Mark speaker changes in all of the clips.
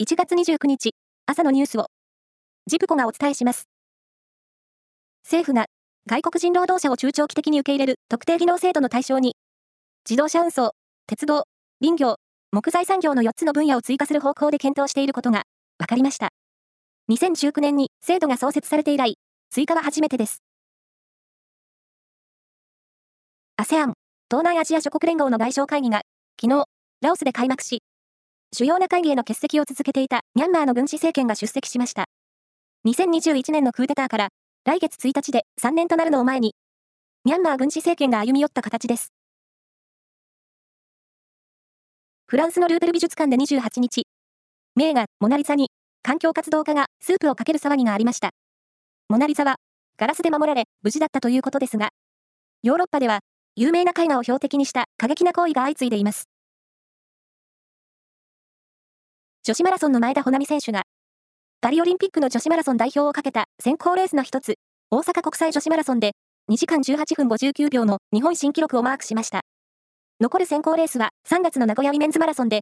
Speaker 1: 1月29日、朝のニュースを、ジプコがお伝えします。政府が、外国人労働者を中長期的に受け入れる特定技能制度の対象に、自動車運送、鉄道、林業、木材産業の4つの分野を追加する方向で検討していることが分かりました。2019年に制度が創設されて以来、追加は初めてです。ASEAN、東南アジア諸国連合の外相会議が、昨日、ラオスで開幕し、主要な会議への欠席を続けていたミャンマーの軍事政権が出席しました。2021年のクーデターから来月1日で3年となるのを前に、ミャンマー軍事政権が歩み寄った形です。フランスのルーブル美術館で28日、名画、モナリザに、環境活動家がスープをかける騒ぎがありました。モナリザは、ガラスで守られ、無事だったということですが、ヨーロッパでは、有名な絵画を標的にした過激な行為が相次いでいます。女子マラソンの前田穂波選手が、パリオリンピックの女子マラソン代表をかけた選考レースの一つ、大阪国際女子マラソンで、2時間18分59秒の日本新記録をマークしました。残る選考レースは3月の名古屋ウィメンズマラソンで、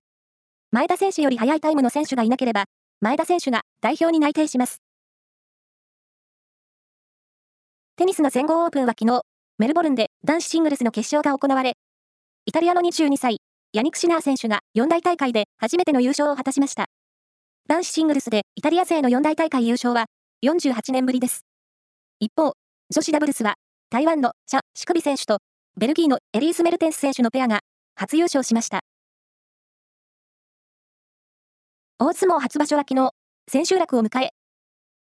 Speaker 1: 前田選手より速いタイムの選手がいなければ、前田選手が代表に内定します。テニスの全豪オープンは昨日、メルボルンで男子シングルスの決勝が行われ、イタリアの22歳、ヤニク・シナー選手が四大大会で初めての優勝を果たしました。男子シングルスでイタリア勢の四大大会優勝は48年ぶりです。一方、女子ダブルスは台湾のシャ・シクビ選手とベルギーのエリース・メルテンス選手のペアが初優勝しました。大相撲初場所は昨日、千秋楽を迎え、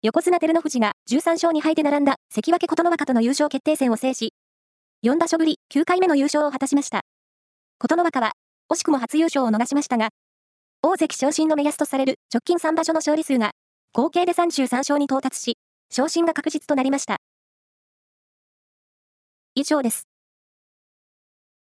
Speaker 1: 横綱照ノ富士が13勝2敗で並んだ関脇琴ノ若との優勝決定戦を制し、4場所ぶり9回目の優勝を果たしました。琴ノ若は惜しくも初優勝を逃しましたが、大関昇進の目安とされる直近3場所の勝利数が、合計で33勝に到達し、昇進が確実となりました。以上です。